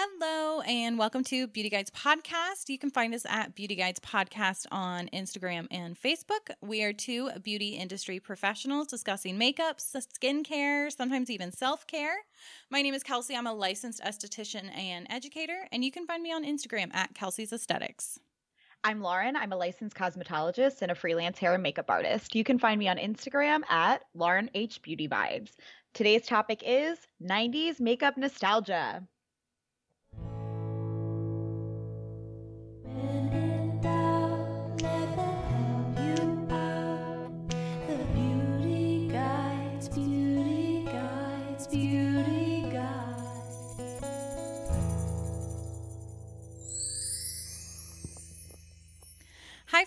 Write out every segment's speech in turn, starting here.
Hello, and welcome to Beauty Guides Podcast. You can find us at Beauty Guides Podcast on Instagram and Facebook. We are two beauty industry professionals discussing makeup, skincare, sometimes even self care. My name is Kelsey. I'm a licensed esthetician and educator, and you can find me on Instagram at Kelsey's Aesthetics. I'm Lauren. I'm a licensed cosmetologist and a freelance hair and makeup artist. You can find me on Instagram at Lauren H Beauty Vibes. Today's topic is 90s makeup nostalgia.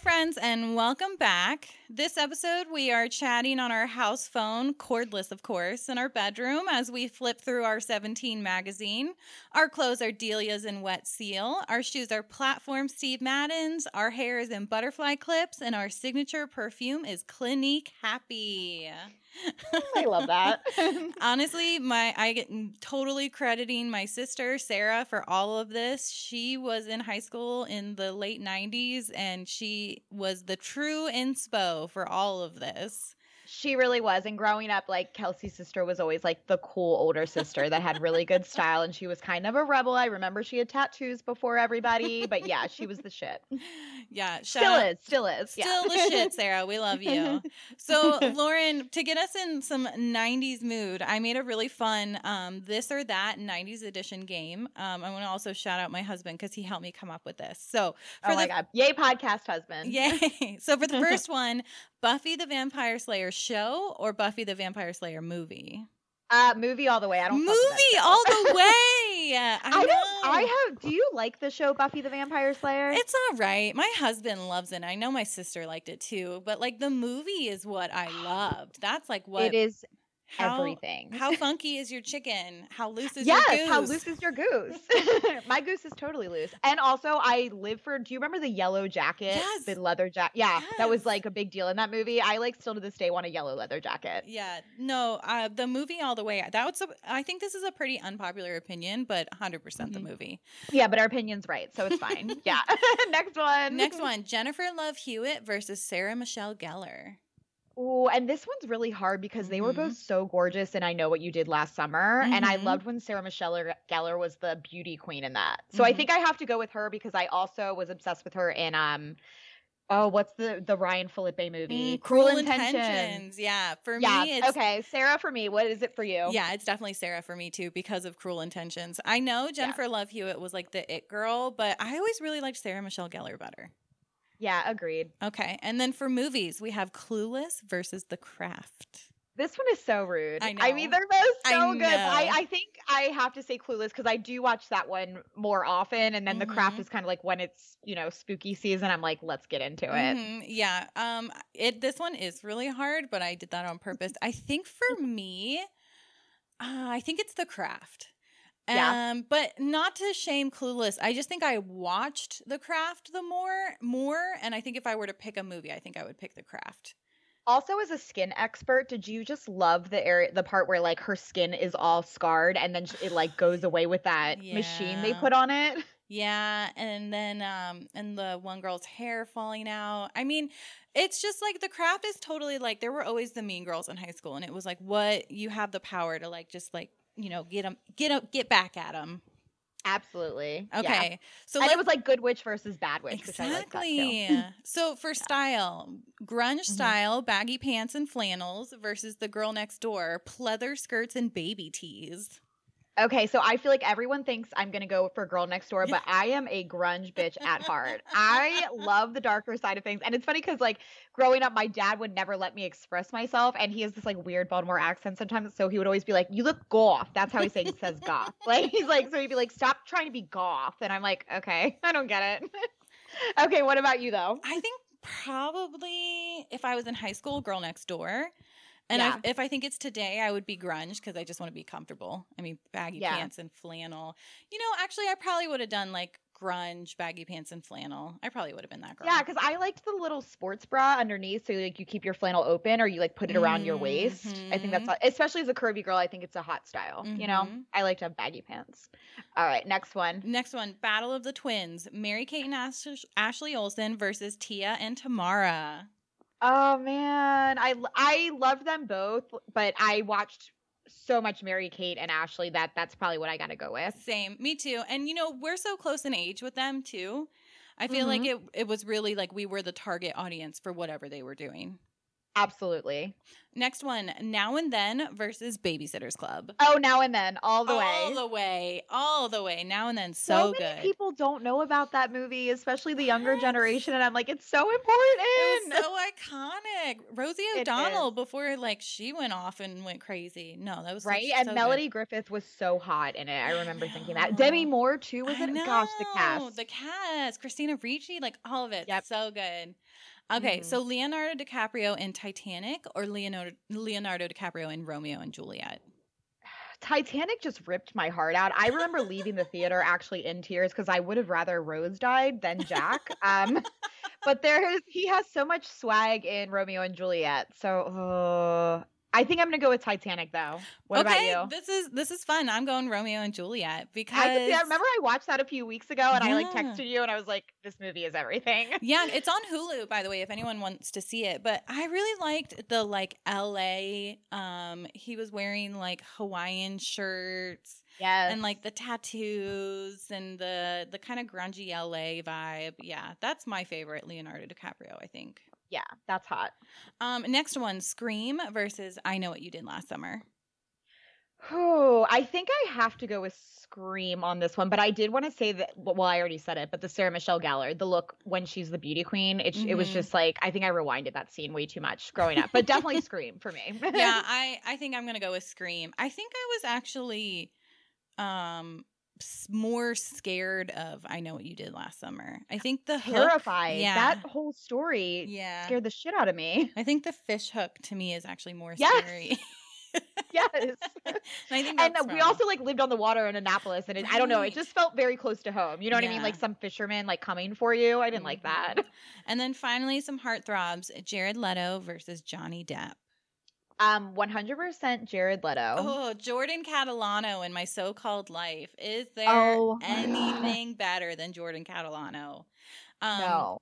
Hi, friends, and welcome back. This episode, we are chatting on our house phone, cordless, of course, in our bedroom as we flip through our 17 magazine. Our clothes are Delia's and Wet Seal. Our shoes are Platform Steve Madden's. Our hair is in butterfly clips, and our signature perfume is Clinique Happy. Oh, I love that. Honestly, my I get totally crediting my sister Sarah for all of this. She was in high school in the late 90s and she was the true inspo for all of this. She really was. And growing up, like Kelsey's sister was always like the cool older sister that had really good style. And she was kind of a rebel. I remember she had tattoos before everybody, but yeah, she was the shit. Yeah. Still is. Still is. Still yeah. the shit, Sarah. We love you. So, Lauren, to get us in some 90s mood, I made a really fun um, this or that 90s edition game. Um, I want to also shout out my husband because he helped me come up with this. So, for oh my the, God. Yay, podcast husband. Yay. So, for the first one, Buffy the Vampire Slayer show or Buffy the Vampire Slayer movie? Uh, movie all the way. I don't know. movie all the way. I, I don't. I have. Do you like the show Buffy the Vampire Slayer? It's all right. My husband loves it. I know my sister liked it too. But like the movie is what I loved. That's like what it is how, everything. How funky is your chicken? How loose is yes, your goose? how loose is your goose? My goose is totally loose. And also, I live for. Do you remember the yellow jacket? Yes. The leather jacket. Yeah, yes. that was like a big deal in that movie. I like still to this day want a yellow leather jacket. Yeah. No, uh, the movie all the way. That was. A, I think this is a pretty unpopular opinion, but 100 percent mm-hmm. the movie. Yeah, but our opinion's right, so it's fine. yeah. Next one. Next one. Jennifer Love Hewitt versus Sarah Michelle Gellar. Oh, and this one's really hard because they were both mm-hmm. so gorgeous and I know what you did last summer. Mm-hmm. And I mm-hmm. loved when Sarah Michelle Gellar was the beauty queen in that. So mm-hmm. I think I have to go with her because I also was obsessed with her in um oh what's the the Ryan Phillippe movie? Mm, Cruel, Cruel Intentions. Intentions. Yeah, for yeah, me okay. Sarah for me. What is it for you? Yeah, it's definitely Sarah for me too because of Cruel Intentions. I know Jennifer yeah. Love Hewitt was like the it girl, but I always really liked Sarah Michelle Gellar better. Yeah, agreed. Okay. And then for movies, we have Clueless versus The Craft. This one is so rude. I know. I mean, they're both so I good. I, I think I have to say Clueless because I do watch that one more often, and then mm-hmm. The Craft mm-hmm. is kind of like when it's you know spooky season. I'm like, let's get into it. Mm-hmm. Yeah. Um. It this one is really hard, but I did that on purpose. I think for me, uh, I think it's The Craft. Yeah. Um, but not to shame Clueless. I just think I watched The Craft the more more, and I think if I were to pick a movie, I think I would pick The Craft. Also, as a skin expert, did you just love the area, the part where like her skin is all scarred and then it like goes away with that yeah. machine they put on it? Yeah, and then um, and the one girl's hair falling out. I mean, it's just like the craft is totally like there were always the mean girls in high school, and it was like what you have the power to like just like you know, get them, get up, get back at them. Absolutely. Okay. Yeah. So and it was like good witch versus bad witch. Exactly. so for style, grunge mm-hmm. style, baggy pants and flannels versus the girl next door, pleather skirts and baby tees. Okay, so I feel like everyone thinks I'm gonna go for Girl Next Door, but I am a grunge bitch at heart. I love the darker side of things, and it's funny because like growing up, my dad would never let me express myself, and he has this like weird Baltimore accent sometimes, so he would always be like, "You look goth." That's how he says says goth. Like he's like, so he'd be like, "Stop trying to be goth," and I'm like, "Okay, I don't get it." okay, what about you though? I think probably if I was in high school, Girl Next Door. And yeah. if I think it's today, I would be grunge because I just want to be comfortable. I mean, baggy yeah. pants and flannel. You know, actually, I probably would have done like grunge baggy pants and flannel. I probably would have been that girl. Yeah, because I liked the little sports bra underneath, so like you keep your flannel open or you like put it around your waist. I think that's Mhm. especially as a curvy girl. I think it's a hot style. You know, Mhm. I like to have baggy pants. All right, next one. Next one, Battle of the Twins. Mary Kate and Ash- Ashley Olsen versus Tia and Tamera. Oh man, I I loved them both, but I watched so much Mary Kate and Ashley that that's probably what I got to go with. Same, me too. And you know, we're so close in age with them too. I feel like Mm-hmm. it it was really like we were the target audience for whatever they were doing. Absolutely. Next one, Now and Then versus Babysitters Club. Oh, now and then, all the all way. All the way, all the way. Now and then, so so, good. people don't know about that movie, especially the younger generation, and I'm like, it's so important. was so iconic. Rosie O'Donnell before like she went off and went crazy. No, that was right? such- and so Melody Good. Griffith was so hot in it. I I remember thinking that. Demi. Moore too was I it? Gosh, the cast. the cast, Christina Ricci, like all of it, Yep. so good. Okay, Mhm. so Leonardo DiCaprio in Titanic or Leonardo Leonardo DiCaprio in Romeo and Juliet. Titanic just ripped my heart out. I remember leaving the theater actually in tears because I would have rather Rose died than Jack. Um, but there is he has so much swag in Romeo and Juliet. So uh, I think I'm gonna go with Titanic though. What okay, about you? this is this is fun. I'm going Romeo and Juliet because I. I remember I watched that a few weeks ago, and I like texted you, and I was like, "This movie is everything." Yeah, it's on Hulu by the way if anyone wants to see it. But I really liked the like LA um he was wearing like Hawaiian shirts Yes, and like the tattoos and the the kind of grungy LA vibe. Yeah, that's my favorite Leonardo DiCaprio, I think. Yeah, that's hot. Um next one, Scream versus I Know What You Did Last Summer. Oh, I think I have to go with Scream on this one, but I did want to say that. Well, I already said it, but the Sarah Michelle Gellar, the look when she's the beauty queen, it it was Mhm. just like I think I rewinded that scene way too much growing up, but definitely Scream for me. yeah, I I think I'm gonna go with Scream. I think I was actually um more scared of I Know What You Did Last Summer. I think the hook, terrified. yeah, That whole story yeah. scared the shit out of me. I think the fish hook to me is actually more Yes. scary. yes. and I think and we also like lived on the water in Annapolis, and it, I don't know, it just felt very close to home. You know what I mean? Like some fishermen like coming for you. I didn't like mm-hmm. that. And then finally, some heartthrobs: Jared Leto versus Johnny Depp. Um, 100% Jared Leto. Oh, Jordan Catalano in My So-Called Life. Is there Oh anything better than Jordan Catalano? Um, no.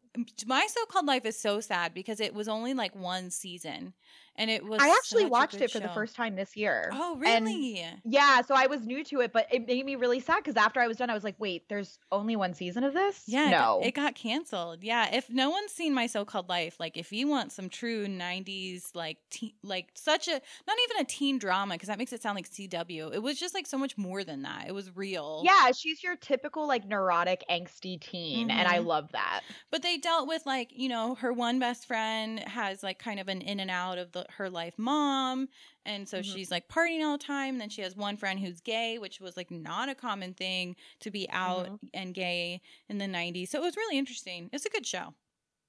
My So-Called Life is so sad because it was only like one season, and it was. I actually watched it for the first time this year. Oh, and- really? Yeah, so I was new to it, but it made me really sad because after I was done, I was like, wait, there's only one season of this? Yeah, it No. got, it got canceled. Yeah, if no one's seen my so-called life, like if you want some true '90s, like teen, like such a not even a teen drama because that makes it sound like CW. It was just like so much more than that. It was real. yeah, she's your typical like neurotic, angsty teen, and I Mhm. love that. but they dealt with like you know her one best friend has like kind of an in and out of the her life mom, and so Mhm. she's like partying all the time. And then she has one friend who's gay, which was like not a common thing to be out Mhm. and gay in the '90s. So it was really interesting. It's a good show.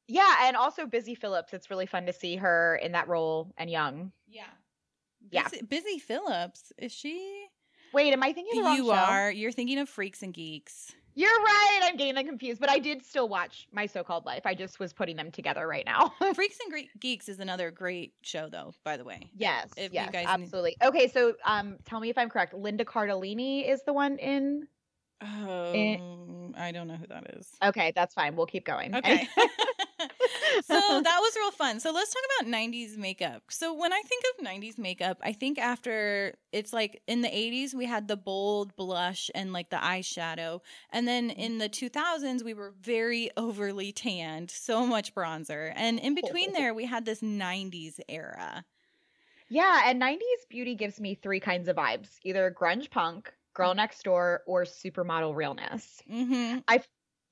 Yeah, and also Busy Phillips. It's really fun to see her in that role and young. Yeah. Yeah. Busy, Busy Phillips. Is she? Wait, am I thinking of You show? are. You're thinking of Freaks and Geeks. You're right. I'm getting them confused, but I did still watch My So-Called Life. I just was putting them together right now. Freaks and Geeks is another great show, though, by the way. yes, If you yes, guys need- absolutely. Okay, so um, tell me if I'm correct. Linda Cardellini is the one in. Oh, I don't know who that is. Okay, that's fine. We'll keep going. Okay. so that was real fun. So let's talk about 90s makeup. So when I think of 90s makeup, I think after it's like in the 80s, we had the bold blush and like the eyeshadow. And then in the 2000s, we were very overly tanned, so much bronzer. And in between there, we had this 90s era. Yeah, and 90s beauty gives me three kinds of vibes either grunge punk, girl next door, or supermodel realness. Mm-hmm.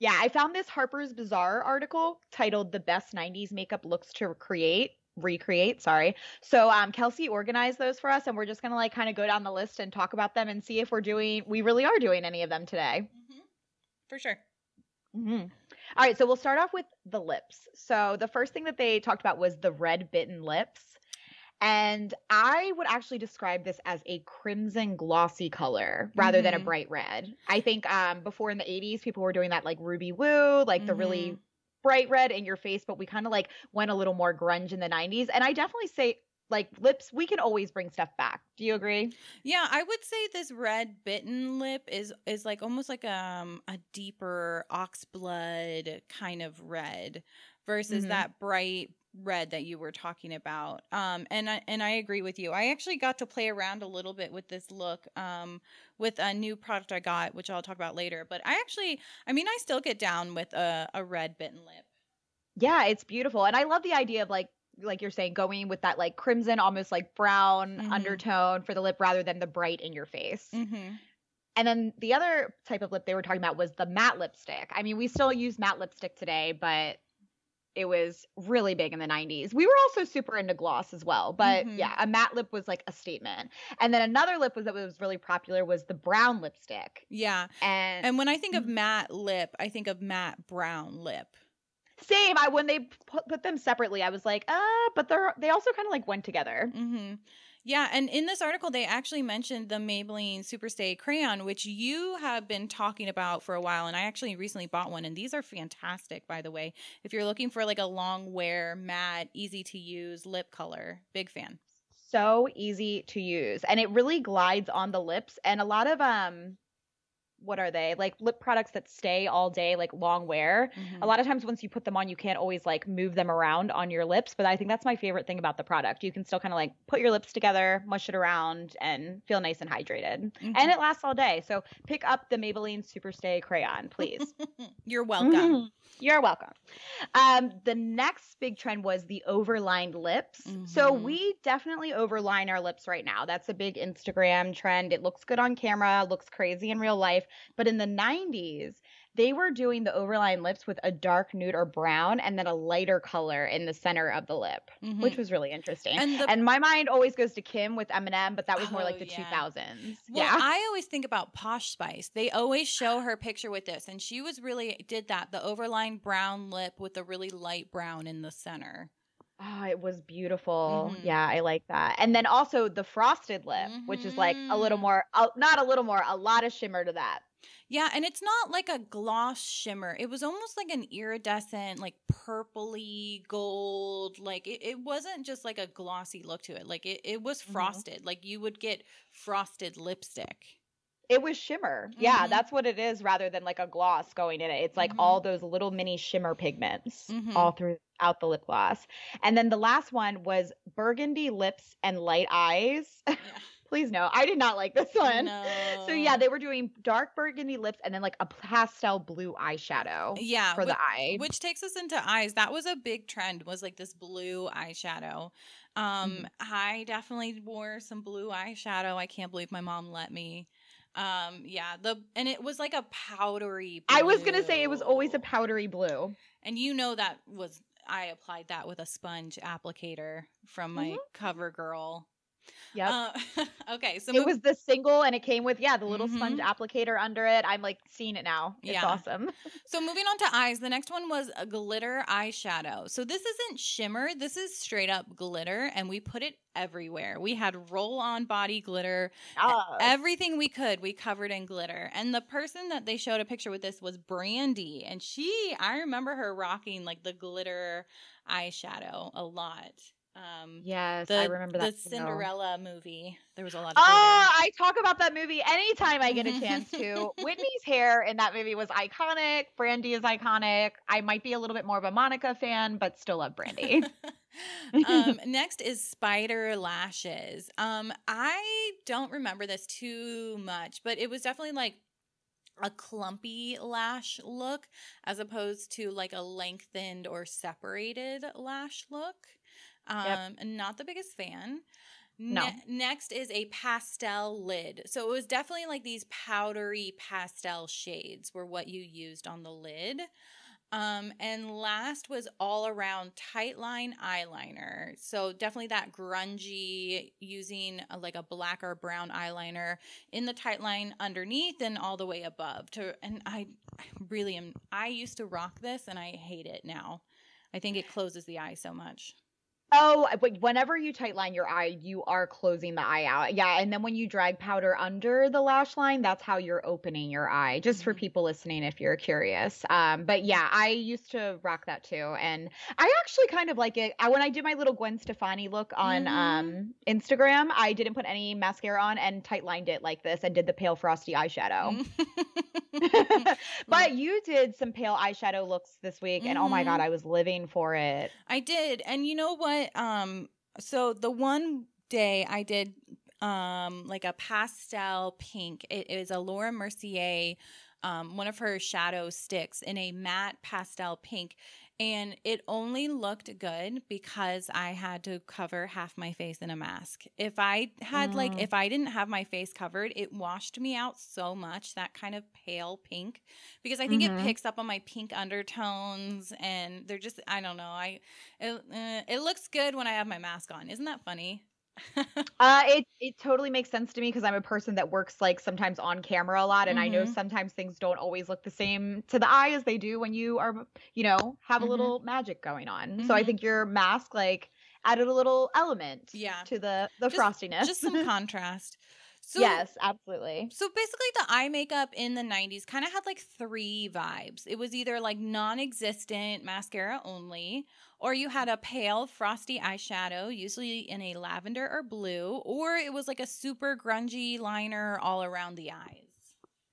Yeah, I found this Harper's Bazaar article titled The Best 90s Makeup Looks to Create. Recreate, sorry. So um Kelsey organized those for us and we're just gonna like kind of go down the list and talk about them and see if we're doing we really are doing any of them today. Mm-hmm. For sure. hmm All right, so we'll start off with the lips. So the first thing that they talked about was the red bitten lips. And I would actually describe this as a crimson glossy color rather than a Mhm. bright red. I think um before in the 80s people were doing that like ruby woo, like the really Mhm. bright red in your face, but we kind of like went a little more grunge in the 90s. And I definitely say like lips, we can always bring stuff back. Do you agree? Yeah, I would say this red bitten lip is is like almost like um a deeper oxblood kind of red versus Mhm. that bright red that you were talking about. Um and I and I agree with you. I actually got to play around a little bit with this look um with a new product I got, which I'll talk about later. But I actually I mean I still get down with a, a red bitten lip. Yeah, it's beautiful. And I love the idea of like like you're saying going with that like crimson almost like brown Mhm. undertone for the lip rather than the bright in your face. Mm-hmm. And then the other type of lip they were talking about was the matte lipstick. I mean, we still use matte lipstick today, but it was really big in the 90s. We were also super into gloss as well, but Mhm. yeah, a matte lip was like a statement. And then another lip was that was really popular was the brown lipstick. Yeah. And, And when I think of Mhm. matte lip, I think of matte brown lip. same, I when they put, put them separately, I was like, "Uh, but they're they also kind of like went together." Mm-hmm. Yeah, and in this article, they actually mentioned the Maybelline Superstay crayon, which you have been talking about for a while, and I actually recently bought one, and these are fantastic, by the way. If you're looking for like a long wear, matte, easy to use lip color, big fan. So easy to use and it really glides on the lips and a lot of um what are they? Like lip products that stay all day like long wear. Mhm. A lot of times once you put them on you can't always like move them around on your lips, but I think that's my favorite thing about the product. You can still kind of like put your lips together, mush it around and feel nice and hydrated. Mhm. And it lasts all day. So pick up the Maybelline Superstay crayon, please. You're welcome. You're welcome. Um, the next big trend was the overlined lips. So Mhm. we definitely overline our lips right now. That's a big Instagram trend. It looks good on camera, looks crazy in real life. But in the 90s, they were doing the overline lips with a dark nude or brown and then a lighter color in the center of the lip, Mhm. which was really interesting. And And, my mind always goes to Kim with Eminem, but that was more Oh, like the yeah. 2000s. Well, yeah. I always think about Posh Spice. They always show her picture with this, and she was really did that the overline brown lip with a really light brown in the center. Oh, it was beautiful. Mhm. Yeah, I like that. And then also the frosted lip, which is like a little Mhm. more, uh, not a little more, a lot of shimmer to that. Yeah, and it's not like a gloss shimmer. It was almost like an iridescent, like purpley gold. Like it, it wasn't just like a glossy look to it. Like it, it was Mhm. frosted. Like you would get frosted lipstick. It was shimmer. Yeah, Mhm. that's what it is rather than like a gloss going in it. It's like Mhm. all those little mini shimmer pigments Mhm. all throughout the lip gloss. And then the last one was burgundy lips and light eyes. Yeah. Please no, I did not like this one. So yeah, they were doing dark burgundy lips and then like a pastel blue eyeshadow yeah, for whi- the eye. which takes us into eyes. That was a big trend. Was like this blue eyeshadow. Um, Mhm. I definitely wore some blue eyeshadow. I can't believe my mom let me. Um, yeah, the and it was like a powdery. I was gonna say it was always a powdery blue. And you know that was I applied that with a sponge applicator from my CoverGirl. Yep. Uh, okay, so it mov- was the single and it came with yeah the little sponge Mhm. applicator under it i'm like seeing it now it's Yeah. awesome so moving on to eyes. The next one was a glitter eyeshadow. So this isn't shimmer. This is straight up glitter, and we put it everywhere. We had roll on body glitter. Ah, Everything we could, we covered in glitter. And the person that they showed a picture with this was Brandy. And she, I remember her rocking like the glitter eyeshadow a lot. Um, yes the, i remember that the. Cinderella movie. There was a lot of oh i talk about that movie anytime i get a chance to whitney's hair in that movie was iconic brandy is iconic i might be a little bit more of a monica fan but still love brandy um, next is spider lashes. Um, I don't remember this too much, but it was definitely like a clumpy lash look as opposed to like a lengthened or separated lash look. Um, Yep. not the biggest fan. No. Ne- next is a pastel lid. So it was definitely like these powdery pastel shades were what you used on the lid. Um, and last was all around tight line eyeliner. So definitely that grungy using a, like a black or brown eyeliner in the tight line underneath and all the way above. To and I, I really am. I used to rock this and I hate it now. I think it closes the eye so much. Oh, but whenever you tight line your eye, you are closing the eye out. Yeah, and then when you drag powder under the lash line, that's how you're opening your eye. Just for Mhm. people listening, if you're curious. Um, but yeah, I used to rock that too, and I actually kind of like it. I, when I did my little Gwen Stefani look on Mhm. um Instagram, I didn't put any mascara on and tight lined it like this, and did the pale frosty eyeshadow. but you did some pale eyeshadow looks this week, and oh my god, Mhm. I was living for it. I did. And you know what? Um so the one day I did um like a pastel pink. It is a Laura Mercier um one of her shadow sticks in a matte pastel pink and it only looked good because I had to cover half my face in a mask. If I had like Mm. if I didn't have my face covered, it washed me out so much that kind of pale pink because I think Mhm. it picks up on my pink undertones and they're just I don't know. I it, uh, it looks good when I have my mask on. Isn't that funny? Uh, it it totally makes sense to me because I'm a person that works like sometimes on camera a lot, and I know Mhm. sometimes things don't always look the same to the eye as they do when you are, you know, have Mhm. a little magic going on. So I Mhm. think your mask like added a little element Yeah. to the the Just- frostiness. Just some contrast. So yes, absolutely. So basically, the eye makeup in the 90s kind of had like three vibes. It was either like non existent mascara only, or you had a pale, frosty eyeshadow, usually in a lavender or blue, or it was like a super grungy liner all around the eyes.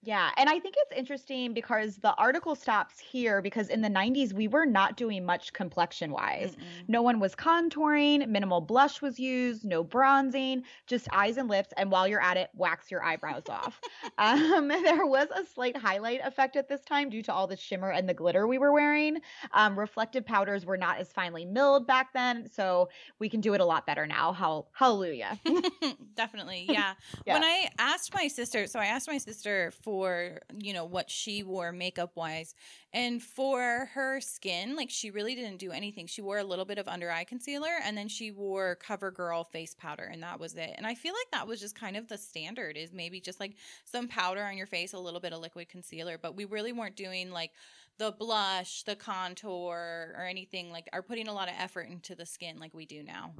Yeah, and I think it's interesting because the article stops here because in the 90s we were not doing much complexion wise. Mm-mm. No one was contouring, minimal blush was used, no bronzing, just eyes and lips. And while you're at it, wax your eyebrows off. Um, there was a slight highlight effect at this time due to all the shimmer and the glitter we were wearing. Um, reflective powders were not as finely milled back then, so we can do it a lot better now. Hall- hallelujah. Definitely, yeah. Yeah. When I asked my sister, so I asked my sister for, you know, what she wore makeup wise. And for her skin, like she really didn't do anything. She wore a little bit of under eye concealer and then she wore CoverGirl face powder and that was it. And I feel like that was just kind of the standard is maybe just like some powder on your face, a little bit of liquid concealer, but we really weren't doing like the blush, the contour or anything like are putting a lot of effort into the skin like we do now.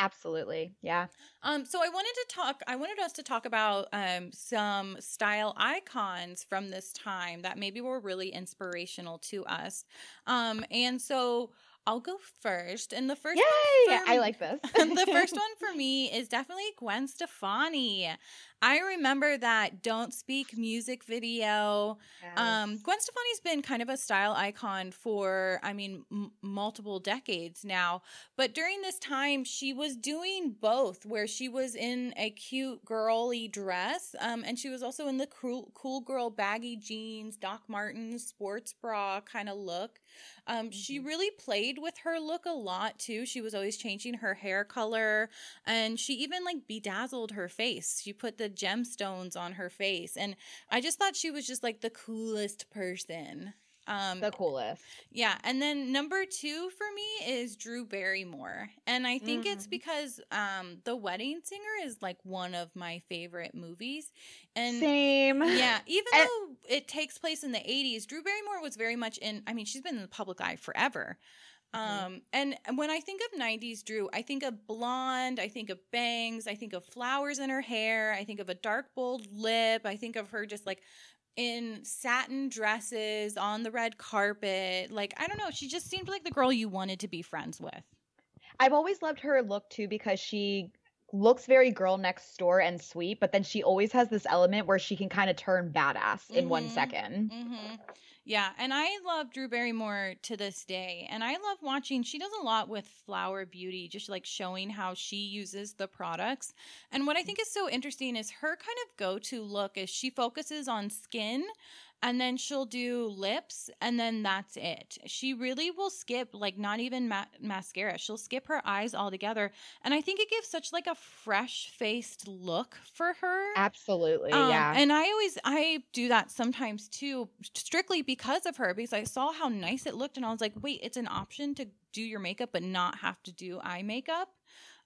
Absolutely. Yeah. Um, so I wanted to talk. I wanted us to talk about um, some style icons from this time that maybe were really inspirational to us. Um, and so I'll go first. And the first Yay! one for I like this. the first one for me is definitely Gwen Stefani. I remember that "Don't Speak" music video. Um, Gwen Stefani's been kind of a style icon for, I mean, m- multiple decades now. But during this time, she was doing both, where she was in a cute girly dress, um, and she was also in the cool, cool girl baggy jeans, Doc Martens, sports bra kind of look. Um, She Mhm. really played with her look a lot too. She was always changing her hair color, and she even like bedazzled her face. She put the gemstones on her face, and I just thought she was just like the coolest person. Um, the coolest. yeah, and then number two for me is Drew Barrymore, and I think it's Mhm. because um, The Wedding Singer is like one of my favorite movies, and Same. yeah, even And- though it takes place in the 80s, Drew Barrymore was very much in, I mean, she's been in the public eye forever. Mhm. Um, and when I think of 90s Drew, I think of blonde, I think of bangs, I think of flowers in her hair, I think of a dark, bold lip, I think of her just like in satin dresses on the red carpet. Like, I don't know, she just seemed like the girl you wanted to be friends with. I've always loved her look too because she looks very girl next door and sweet, but then she always has this element where she can kind of turn badass in one Mhm. second. hmm Yeah, and I love Drew Barrymore to this day, and I love watching. She does a lot with Flower Beauty, just like showing how she uses the products. And what I think is so interesting is her kind of go-to look is she focuses on skin, and then she'll do lips, and then that's it. She really will skip like not even ma- mascara. She'll skip her eyes altogether, and I think it gives such like a fresh-faced look for her. Absolutely. Um, yeah. And I always I do that sometimes too, strictly because of her, because I saw how nice it looked, and I was like, wait, it's an option to do your makeup but not have to do eye makeup.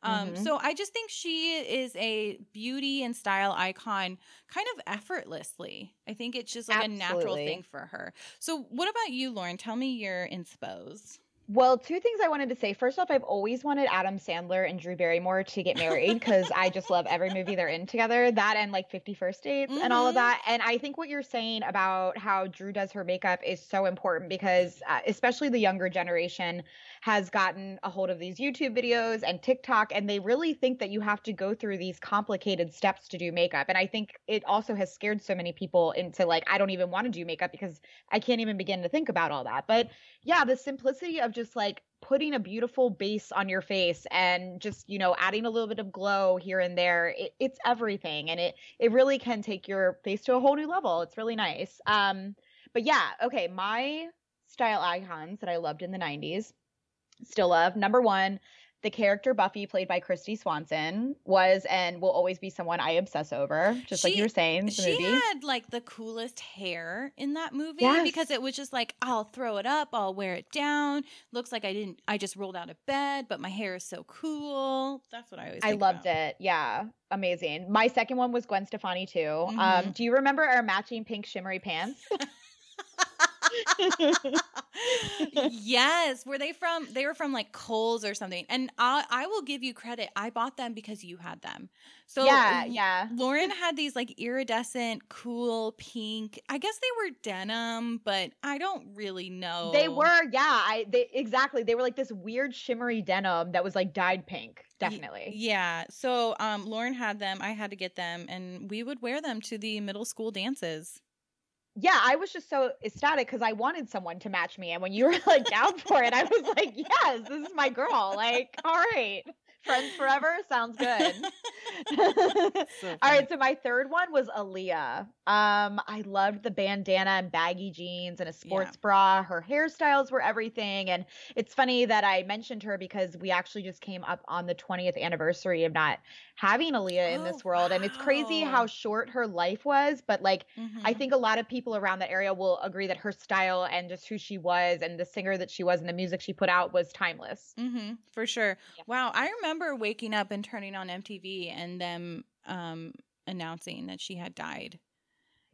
Um, Mhm. So I just think she is a beauty and style icon, kind of effortlessly. I think it's just like a natural thing for her. So what about you, Lauren? Tell me your inspos. Well, two things I wanted to say. First off, I've always wanted Adam Sandler and Drew Barrymore to get married because I just love every movie they're in together. That and like 50 First Dates and all of Mhm. that. And I think what you're saying about how Drew does her makeup is so important because, uh, especially the younger generation, has gotten a hold of these YouTube videos and TikTok, and they really think that you have to go through these complicated steps to do makeup. And I think it also has scared so many people into like, I don't even want to do makeup because I can't even begin to think about all that. But yeah, the simplicity of just like putting a beautiful base on your face and just you know adding a little bit of glow here and there it, it's everything. And it it really can take your face to a whole new level. It's really nice. Um but yeah okay my style icons that i loved in the 90s still love. Number one the character buffy played by kristy swanson was and will always be someone i obsess over just like you were saying the She movie had like the coolest hair in that movie Yes. because it was just like I'll throw it up, I'll wear it down. Looks like I didn't I just rolled out of bed, but my hair is so cool. That's what I always I loved about. it. Yeah, amazing. My second one was Gwen Stefani too. Um, Mhm. do you remember our matching pink shimmery pants? yes, were they from? They were from like Kohl's or something. And I, I will give you credit. I bought them because you had them. So yeah, yeah. Lauren had these like iridescent, cool pink. I guess they were denim, but I don't really know. They were, yeah. I they exactly. They were like this weird shimmery denim that was like dyed pink. Definitely. Yeah. So um Lauren had them. I had to get them and we would wear them to the middle school dances. Yeah, I was just so ecstatic because I wanted someone to match me, and when you were like down for it, I was like, yes, this is my girl. Like, all right, friends forever sounds good. So All right, so my third one was Aaliyah. Um, I loved the bandana and baggy jeans and a sports bra. Her hairstyles were everything, and it's funny that I mentioned her because we actually just came up on the 20th anniversary of not having Aaliyah in Oh, this world, and it's crazy how short her life was. But like, I Mhm. think a lot of people around that area will agree that her style and just who she was and the singer that she was and the music she put out was timeless. Mm-hmm, for sure. Yeah. Wow. I remember waking up and turning on MTV and them um, announcing that she had died.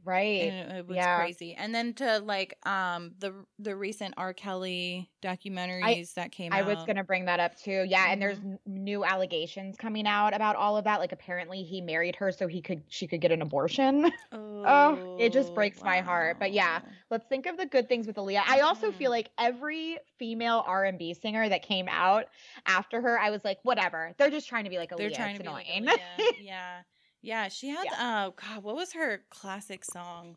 Right. And it, it was Yeah. crazy. And then to like um the the recent R. Kelly documentaries that came I out. was going to bring that up too. Yeah, and there's n- new allegations coming out about all of that. Like apparently he married her so he could she could get an abortion. Oh, it just breaks my heart. But yeah. Let's think of the good things with Aaliyah. I also Mhm. feel like every female R&B singer that came out after her, I was like, whatever. They're just trying to be like Aaliyah. They're trying it's to be like annoying. Aaliyah. yeah. Yeah, she had oh god, what was her classic song?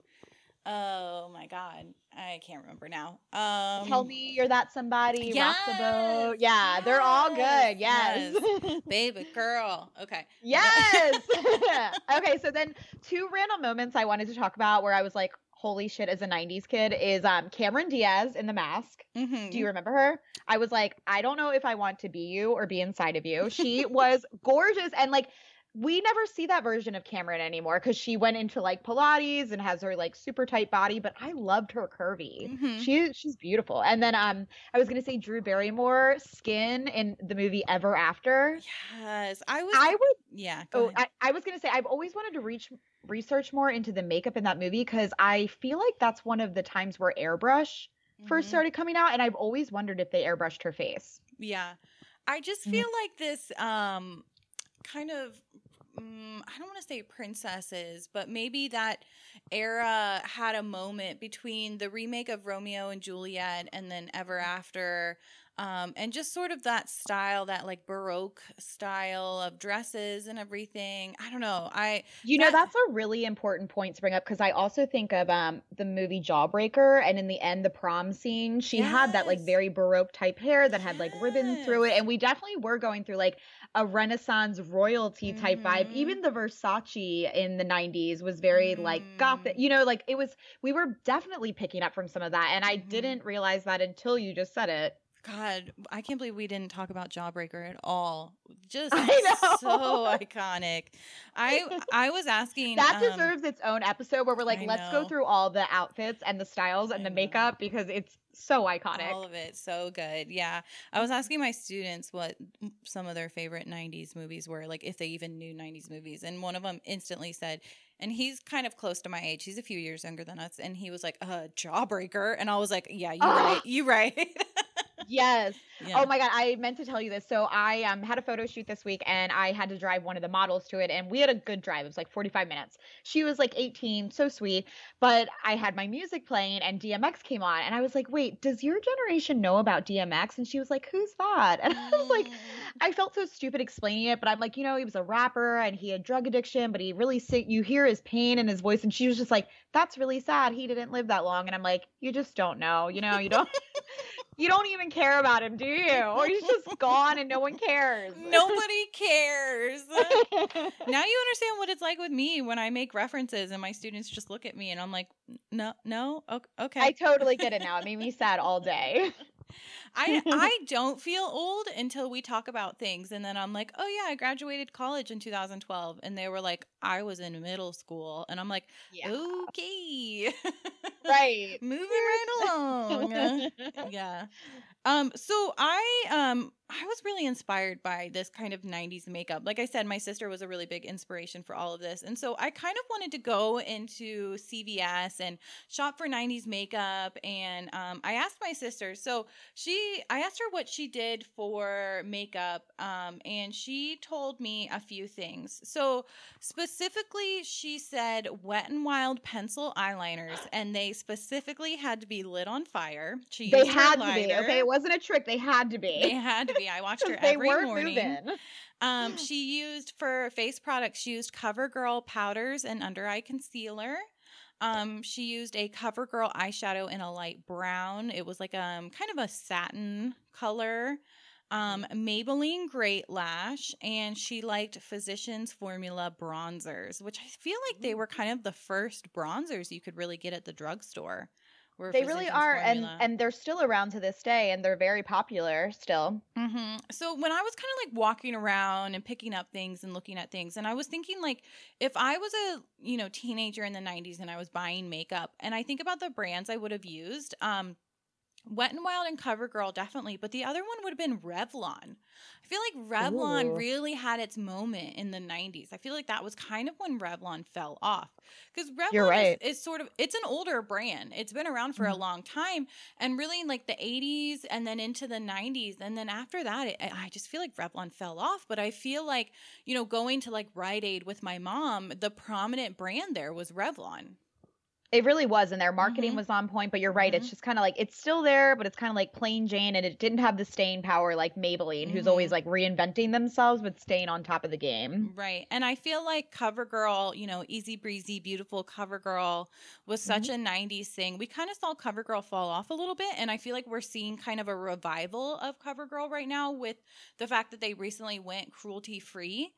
Oh my god. I can't remember now. Um Tell me you're that somebody. Rock the boat. Yes, Yeah, they're all good. yes, Yes. baby girl. Okay. Yes. okay, so then two random moments I wanted to talk about where I was like, holy shit, as a 90s kid is um Cameron Diaz in The Mask. Mm-hmm. Do you remember her? I was like, I don't know if I want to be you or be inside of you. She was gorgeous and like we never see that version of Cameron anymore because she went into like Pilates and has her like super tight body, but I loved her curvy. Mhm. She she's beautiful. And then um I was gonna say Drew Barrymore skin in the movie Ever After. Yes, I was. I would yeah. Oh. I, I was gonna say I've always wanted to reach research more into the makeup in that movie because I feel like that's one of the times where airbrush first Mhm. started coming out, and I've always wondered if they airbrushed her face. Yeah. I just Mhm. feel like this um kind of mm, I don't want to say princesses, but maybe that era had a moment between the remake of Romeo and Juliet and then Ever After um and just sort of that style that like baroque style of dresses and everything. I don't know. I You know, that's a really important point to bring up because I also think of um the movie Jawbreaker, and in the end, the prom scene, she had that like very baroque type hair that had like ribbons through it, and we definitely were going through like a Renaissance royalty type vibe. Mhm. Even the Versace in the '90s was very like gothic. Mhm. You know, like it was. We were definitely picking up from some of that, and I Mhm. didn't realize that until you just said it. God, I can't believe we didn't talk about Jawbreaker at all. Just know. so iconic. I I was asking That um, deserves its own episode where we're like, I let's go through all the outfits and the styles and I the know. makeup because it's so iconic. all of it. So good. Yeah. I was asking my students what some of their favorite 90s movies were, like if they even knew 90s movies. And one of them instantly said, and he's kind of close to my age. He's a few years younger than us. And he was like, uh, Jawbreaker. And I was like, yeah, you're Oh. right. You're right. yes. Yeah. Oh my god, I meant to tell you this. So I um had a photo shoot this week and I had to drive one of the models to it and we had a good drive. It was like 45 minutes. She was like 18, so sweet, but I had my music playing and DMX came on and I was like, "Wait, does your generation know about DMX?" And she was like, "Who's that?" And I was like, Mm. I felt so stupid explaining it, but I'm like, you know, he was a rapper and he had drug addiction, but he really sing you hear his pain in his voice and she was just like, "That's really sad. He didn't live that long." And I'm like, "You just don't know. You know, you don't you don't even care about him, do you? Or he's just gone and no one cares." Nobody cares. now you understand what it's like with me when I make references and my students just look at me and I'm like, no, no, okay. I totally get it now. It made me sad all day. I I don't feel old until we talk about things, and then I'm like, oh yeah, I graduated college in 2012, and they were like, I was in middle school, and I'm like, Yeah. okay, Right. moving right along. yeah. Um. So I um I was really inspired by this kind of 90s makeup. Like I said, my sister was a really big inspiration for all of this, and so I kind of wanted to go into CVS and shop for 90s makeup. And um, I asked my sister. So she, I asked her what she did for makeup, um, and she told me a few things. So specifically, she said Wet and Wild pencil eyeliners, and they specifically had to be lit on fire. She They had to be. Okay, it wasn't a trick. They had to be. They had to be. I watched her every morning. moving. Um, she used for face products. She used CoverGirl powders and under eye concealer. Um, she used a CoverGirl eyeshadow in a light brown. It was like um kind of a satin color. Um, Maybelline Great Lash, and she liked Physicians Formula bronzers, which I feel like they were kind of the first bronzers you could really get at the drugstore. They really are, and Formula. and they're still around to this day, and they're very popular still. mm-hmm. So when I was kind of like walking around and picking up things and looking at things, and I was thinking like, if I was a you know teenager in the '90s and I was buying makeup, and I think about the brands I would have used, um, Wet and Wild and CoverGirl definitely, but the other one would have been Revlon. I feel like Revlon Ooh. really had its moment in the '90s. I feel like that was kind of when Revlon fell off because Revlon right. is, is sort of it's an older brand. It's been around for a Mhm. long time, and really in like the 80s and then into the 90s, and then after that, it, I just feel like Revlon fell off. But I feel like you know going to like Rite Aid with my mom, the prominent brand there was Revlon. It really was, and their marketing Mhm. was on point. But you're right; Mhm. it's just kind of like it's still there, but it's kind of like plain Jane, and it didn't have the staying power like Maybelline, who's Mhm. always like reinventing themselves but staying on top of the game. Right. And I feel like CoverGirl, you know, easy breezy, beautiful CoverGirl was such a 90s thing. We kind of saw CoverGirl fall off a little bit. And I feel like we're seeing kind of a revival of CoverGirl right now with the fact that they recently went cruelty free.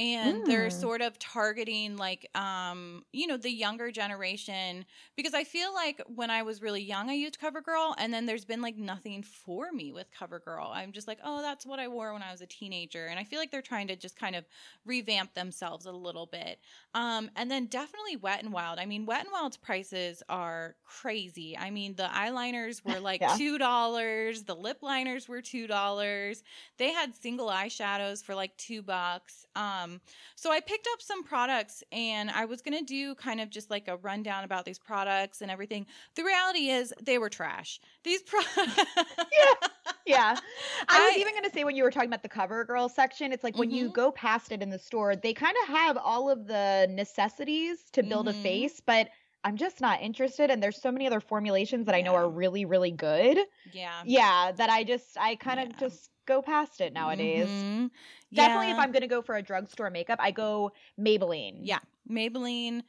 And they're Mm. sort of targeting like um, you know, the younger generation because I feel like when I was really young I used CoverGirl and then there's been like nothing for me with CoverGirl. I'm just like, "Oh, that's what I wore when I was a teenager." And I feel like they're trying to just kind of revamp themselves a little bit. Um, and then definitely Wet and Wild. I mean, Wet and Wild's prices are crazy. I mean, the eyeliners were like Yeah. two dollars, the lip liners were two dollars. They had single eyeshadows for like two bucks. Um, so I picked up some products, and I was gonna do kind of just like a rundown about these products and everything. The reality is, they were trash. These products. yeah. Yeah. I was even going to say when you were talking about the CoverGirl section, it's like when you Mhm. go past it in the store, they kind of have all of the necessities to build Mhm. a face, but I'm just not interested. And there's so many other formulations that I know Yeah. are really, really good. yeah. Yeah, that I just, I kind of Yeah. just go past it nowadays. Mhm. Definitely, if I'm going to go for a drugstore makeup, I go Maybelline. Yeah, Maybelline.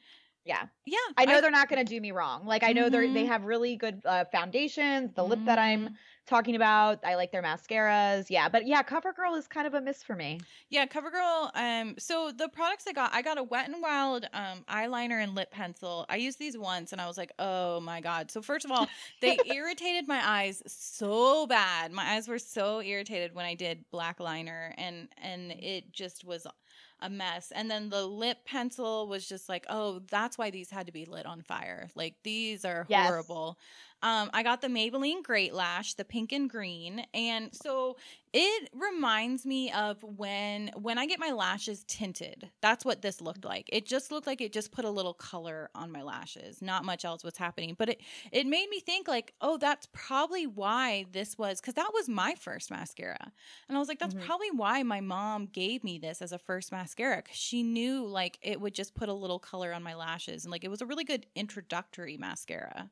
Yeah. Yeah, I know they're not going to do me wrong. Like, I know they're, they Mhm. have really good uh, foundations, the lip that I'm Mhm. talking about. I like their mascaras. Yeah. But yeah, CoverGirl is kind of a miss for me. Yeah, CoverGirl. Um, so the products I got, I got a Wet and Wild um eyeliner and lip pencil. I used these once, and I was like, oh my god. So first of all, they irritated my eyes so bad. My eyes were so irritated when I did black liner, and and it just was. A mess. And then the lip pencil was just like, oh, that's why these had to be lit on fire. Like these are Yes. horrible. Um, I got the Maybelline Great Lash, the pink and green, and so it reminds me of when when I get my lashes tinted. That's what this looked like. It just looked like it just put a little color on my lashes. Not much else was happening, but it it made me think like, oh, that's probably why this was because that was my first mascara, and I was like, that's Mhm. probably why my mom gave me this as a first mascara because she knew like it would just put a little color on my lashes, and like it was a really good introductory mascara.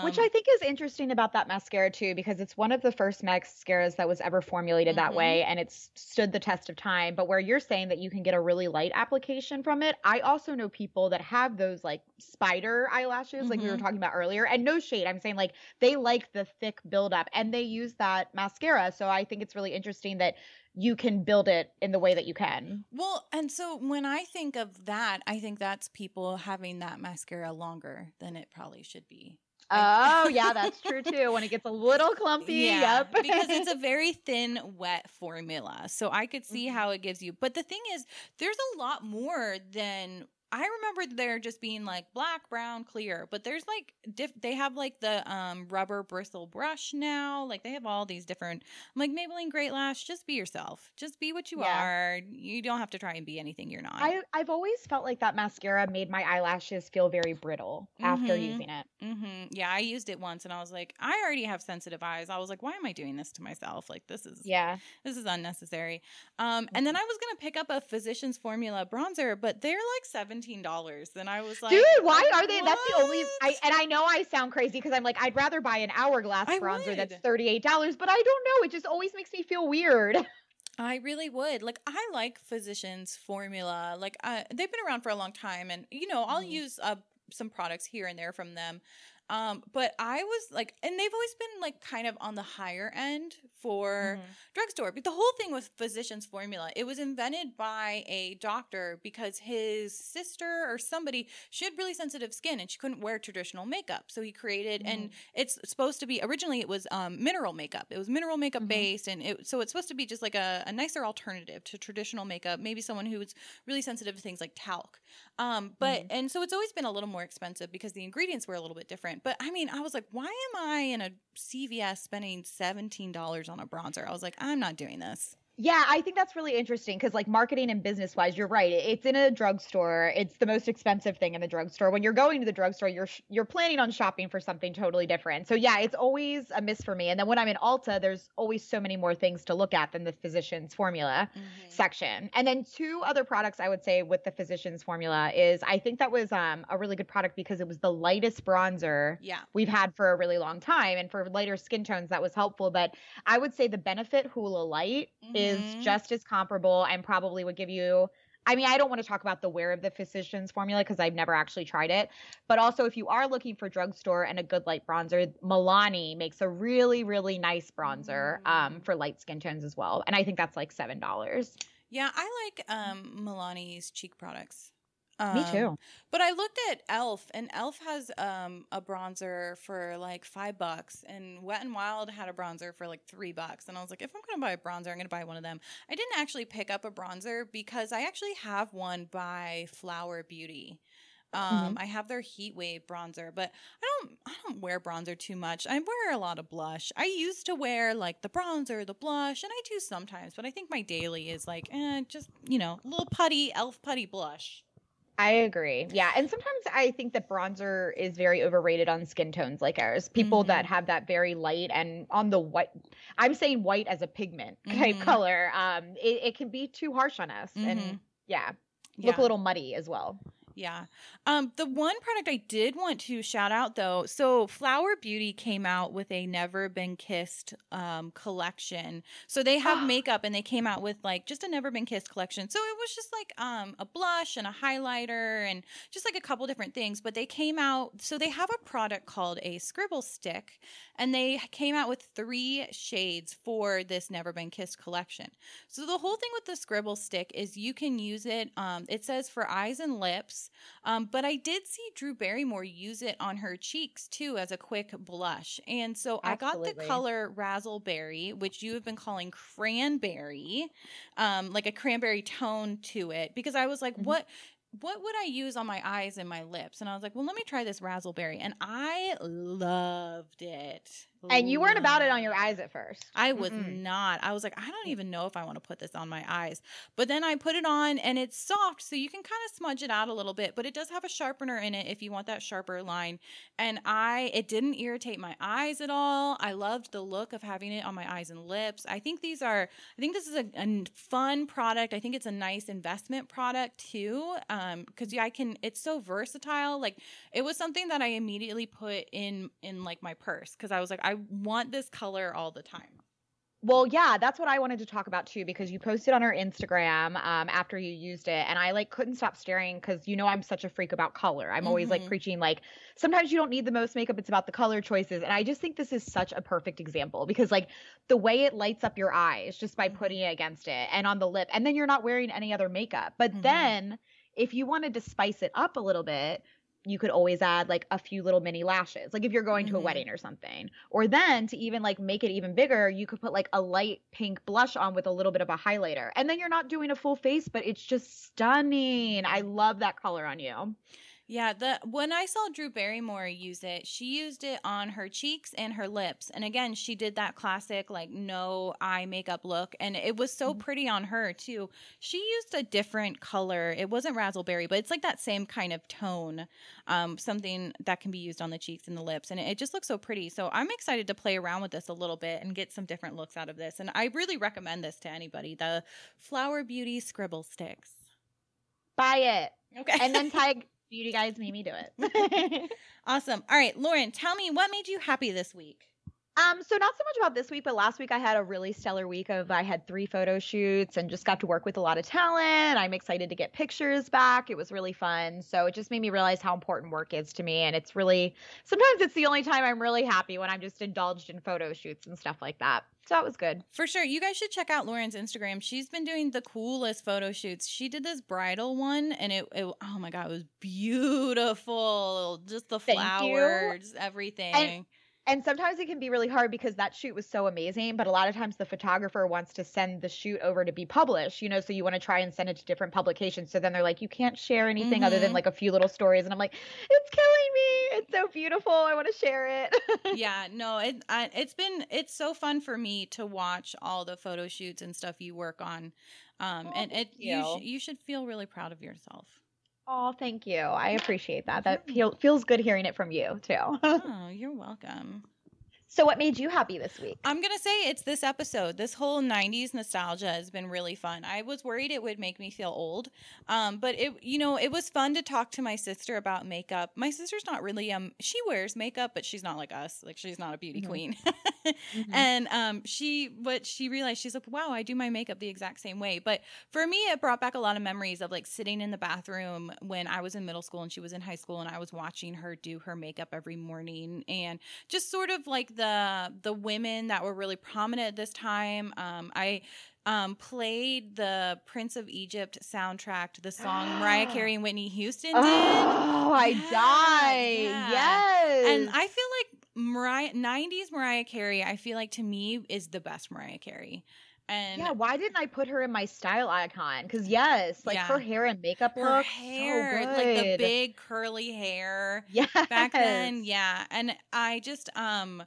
Which Um, I think is interesting about that mascara too, because it's one of the first mascaras that was ever formulated that Mhm. way and it's stood the test of time. But where you're saying that you can get a really light application from it, I also know people that have those like spider eyelashes, like we were Mhm. talking about earlier. And no shade, I'm saying like they like the thick buildup and they use that mascara. So I think it's really interesting that you can build it in the way that you can. Well, and so when I think of that, I think that's people having that mascara longer than it probably should be. Oh, yeah, that's true too. When it gets a little clumpy, yep. because it's a very thin, wet formula. So I could see Mhm. how it gives you. But the thing is, there's a lot more than I remember there just being like black, brown, clear. But there's like diff- they have like the um rubber bristle brush now. Like they have all these different. I'm like Maybelline Great Lash. Just be yourself. Just be what you Yeah. are. You don't have to try and be anything you're not. I, I've always felt like that mascara made my eyelashes feel very brittle after Mhm. using it. hmm Yeah, I used it once and I was like, I already have sensitive eyes. I was like, why am I doing this to myself? Like this is Yeah. this is unnecessary. Um, and then I was gonna pick up a Physicians Formula bronzer, but they're like seventeen dollars. And I was like, Dude, why are they? That's the only. I and I know I sound crazy because I'm like I'd rather buy an hourglass I bronzer that's thirty eight dollars, but I don't know. It just always makes me feel weird. I really would. Like I like Physicians Formula. Like uh, they've been around for a long time, and you know I'll Mhm. use uh, some products here and there from them. Um, but I was like, and they've always been like kind of on the higher end for drugstore. But the whole thing with Physicians Formula, it was invented by a doctor because his sister or somebody she had really sensitive skin and she couldn't wear traditional makeup. So he created, and it's supposed to be originally it was um, mineral makeup. It was mineral makeup Mhm. based, and it, so it's supposed to be just like a, a nicer alternative to traditional makeup. Maybe someone who's really sensitive to things like talc. Um, but Mhm. and so it's always been a little more expensive because the ingredients were a little bit different. But I mean, I was like, why am I in a CVS spending seventeen dollars on a bronzer? I was like, I'm not doing this. Yeah, I think that's really interesting because, like, marketing and business wise, you're right. It's in a drugstore. It's the most expensive thing in the drugstore. When you're going to the drugstore, you're sh- you're planning on shopping for something totally different. So yeah, it's always a miss for me. And then when I'm in Ulta, there's always so many more things to look at than the physician's formula section. And then two other products I would say with the physician's formula is I think that was um, a really good product because it was the lightest bronzer Yeah. we've had for a really long time and for lighter skin tones that was helpful but i would say the benefit Hoola Lite Mhm. Is just as comparable and probably would give you i mean i don't want to talk about the wear of the physician's formula because i've never actually tried it but also if you are looking for drugstore and a good light bronzer milani makes a really really nice bronzer um, Mm. for light skin tones as well and i think that's like seven dollars Yeah, I like um Milani's cheek products. Me Um, too But I looked at Elf, and Elf has um a bronzer for like five bucks, and Wet and Wild had a bronzer for like three bucks. And I was like, if I'm gonna buy a bronzer, I'm gonna buy one of them. I didn't actually pick up a bronzer because I actually have one by Flower Beauty. Um, I have their Heat Wave bronzer, but I don't I don't wear bronzer too much. I wear a lot of blush. I used to wear like the bronzer, the blush, and I do sometimes, but I think my daily is like eh, just you know, little putty elf putty blush. I agree. Yeah. And sometimes I think that bronzer is very overrated on skin tones like ours. People that Mhm. have that very light and on the white, I'm saying white as a pigment type Mhm. color. Um, it, it can be too harsh on us. Mhm. And yeah, Yeah. look a little muddy as well. Yeah. Um, the one product I did want to shout out though, so Flower Beauty came out with a Never Been Kissed um collection. So they have makeup and they came out with like just a Never Been Kissed collection. So it was just like um a blush and a highlighter and just like a couple different things. But they came out so they have a product called a scribble stick and they came out with three shades for this Never Been Kissed collection. So the whole thing with the scribble stick is you can use it. Um, it says for eyes and lips. Um, but I did see Drew Barrymore use it on her cheeks too as a quick blush. And so I got the Absolutely. color Razzleberry, which you have been calling cranberry, um, like a cranberry tone to it, because I was like, Mhm. what? What would I use on my eyes and my lips? And I was like, well, let me try this Razzleberry. And I loved it. And you weren't about it on your eyes at first. I was Mm-mm. not. I was like, I don't even know if I want to put this on my eyes. But then I put it on and it's soft, so you can kind of smudge it out a little bit, but it does have a sharpener in it if you want that sharper line. And I it didn't irritate my eyes at all. I loved the look of having it on my eyes and lips. I think these are I think this is a, a fun product. I think it's a nice investment product too. Um cuz yeah, I can it's so versatile. Like it was something that I immediately put in in like my purse cuz I was like I want this color all the time. Well, yeah, that's what I wanted to talk about too because you posted on our Instagram um, after you used it, and I like couldn't stop staring because you know I'm such a freak about color. I'm always like Mhm. preaching like sometimes you don't need the most makeup; it's about the color choices. And I just think this is such a perfect example because like the way it lights up your eyes just by Mhm. putting it against it and on the lip, and then you're not wearing any other makeup. But Mhm. then if you wanted to spice it up a little bit. You could always add like a few little mini lashes, like if you're going to a Mhm. wedding or something. Or then to even like make it even bigger, you could put like a light pink blush on with a little bit of a highlighter. And then you're not doing a full face, but it's just stunning. I love that color on you. Yeah, the when I saw Drew Barrymore use it, she used it on her cheeks and her lips. And again, she did that classic like no eye makeup look and it was so Mhm. pretty on her too. She used a different color. It wasn't razzleberry, but it's like that same kind of tone. Um something that can be used on the cheeks and the lips and it, it just looks so pretty. So I'm excited to play around with this a little bit and get some different looks out of this. And I really recommend this to anybody. The Flower Beauty Scribble Sticks. Buy it. Okay. And then tag Beauty Guides made me do it. Awesome. All right, Lauren, tell me what made you happy this week? Um, so not so much about this week, but last week I had a really stellar week of I had three photo shoots and just got to work with a lot of talent. I'm excited to get pictures back. It was really fun. So it just made me realize how important work is to me. And it's really sometimes it's the only time I'm really happy when I'm just indulged in photo shoots and stuff like that. So that was good. For sure. You guys should check out Lauren's Instagram. She's been doing the coolest photo shoots. She did this bridal one and it, it oh my god, it was beautiful. Just the Thank you. flowers, everything. And sometimes it can be really hard because that shoot was so amazing, but a lot of times the photographer wants to send the shoot over to be published, you know, so you want to try and send it to different publications. So then they're like, you can't share anything other than Mhm. like a few little stories. And I'm like, it's killing me. It's so beautiful. I want to share it. yeah, no, it I, it's been it's so fun for me to watch all the photo shoots and stuff you work on. Um Oh, and it you you. sh- you should feel really proud of yourself. Oh, thank you. I appreciate that. That feel, feels good hearing it from you too. oh, you're welcome. so what made you happy this week? I'm gonna say it's this episode. This whole '90s nostalgia has been really fun. I was worried it would make me feel old, um, but it, you know, it was fun to talk to my sister about makeup. My sister's not really um, she wears makeup, but she's not like us. Like she's not a beauty Mhm. queen. Mhm. And um, she, what she realized, she's like, wow, I do my makeup the exact same way. But for me, it brought back a lot of memories of like sitting in the bathroom when I was in middle school and she was in high school, and I was watching her do her makeup every morning, and just sort of like the the women that were really prominent at this time. Um, I um, played the Prince of Egypt soundtrack to the song Mariah Carey and Whitney Houston did. Oh, I Yeah, died. yeah. Yes. And I feel like Mariah 90s Mariah Carey, I feel like to me is the best Mariah Carey. And yeah, why didn't I put her in my style icon? Because yes, like Yeah. her hair and makeup her look hair, so like the big curly hair Yeah, back then, yeah. And I just um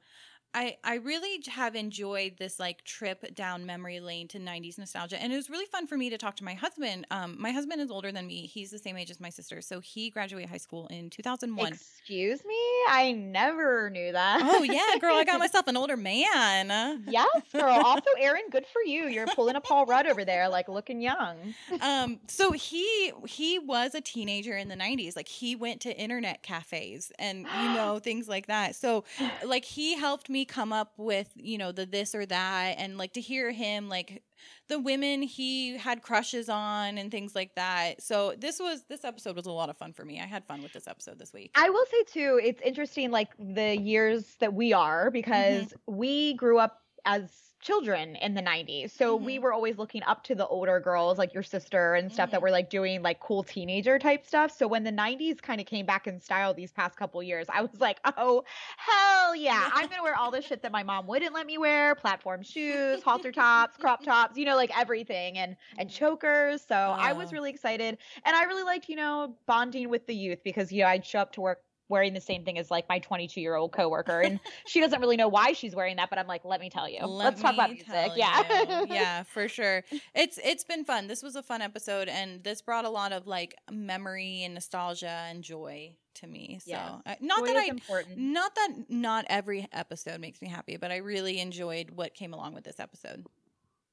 I I really have enjoyed this like trip down memory lane to 90s nostalgia and it was really fun for me to talk to my husband. Um my husband is older than me. He's the same age as my sister. So he graduated high school in 2001. Excuse me, I never knew that. oh yeah, girl, I got myself an older man. yes, girl. Also, Aaron, good for you. You're pulling a Paul Rudd over there, like looking young. um so he he was a teenager in the 90s like he went to internet cafes and you know things like that so like he helped me come up with you know the this or that and like to hear him like the women he had crushes on and things like that. So this was this episode was a lot of fun for me. I had fun with this episode this week. I will say too, it's interesting, like the years that we are, because mm-hmm. we grew up as children in the 90s. So we Mhm. were always looking up to the older girls like your sister and stuff that Mhm. were like doing like cool teenager type stuff. So when the 90s kind of came back in style these past couple years, I was like, "Oh, hell yeah. I'm going to wear all the shit that my mom wouldn't let me wear, platform shoes, halter tops, crop tops, you know, like everything and and Mhm. chokers." So I was really excited and I really liked, you know, bonding with the youth because you know, I'd show up to work wearing the same thing as like my 22 year old coworker and she doesn't really know why she's wearing that but i'm like let me tell you Let let's talk about music yeah yeah, for sure. It's it's been fun. This was a fun episode, and this brought a lot of like memory and nostalgia and joy to me. So Yes. I, not Joy that I important not that not every episode makes me happy, but I really enjoyed what came along with this episode.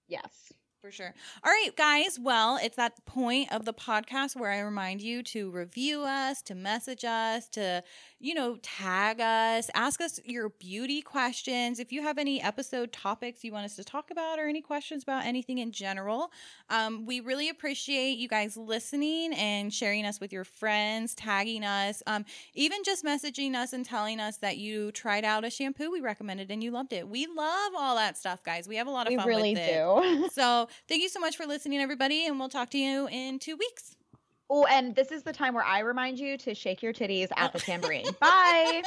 yes For sure. All right, guys. Well, it's that point of the podcast where I remind you to review us, to message us, to, you know, tag us, ask us your beauty questions. If you have any episode topics you want us to talk about or any questions about anything in general, um, we really appreciate you guys listening and sharing us with your friends, tagging us, um, even just messaging us and telling us that you tried out a shampoo we recommended and you loved it. We love all that stuff, guys. We have a lot of we fun really with it. do So thank you so much for listening, everybody, and we'll talk to you in two weeks. oh and this is the time where i remind you to shake your titties at the oh. tambourine. Bye.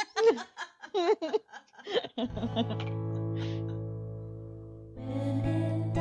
When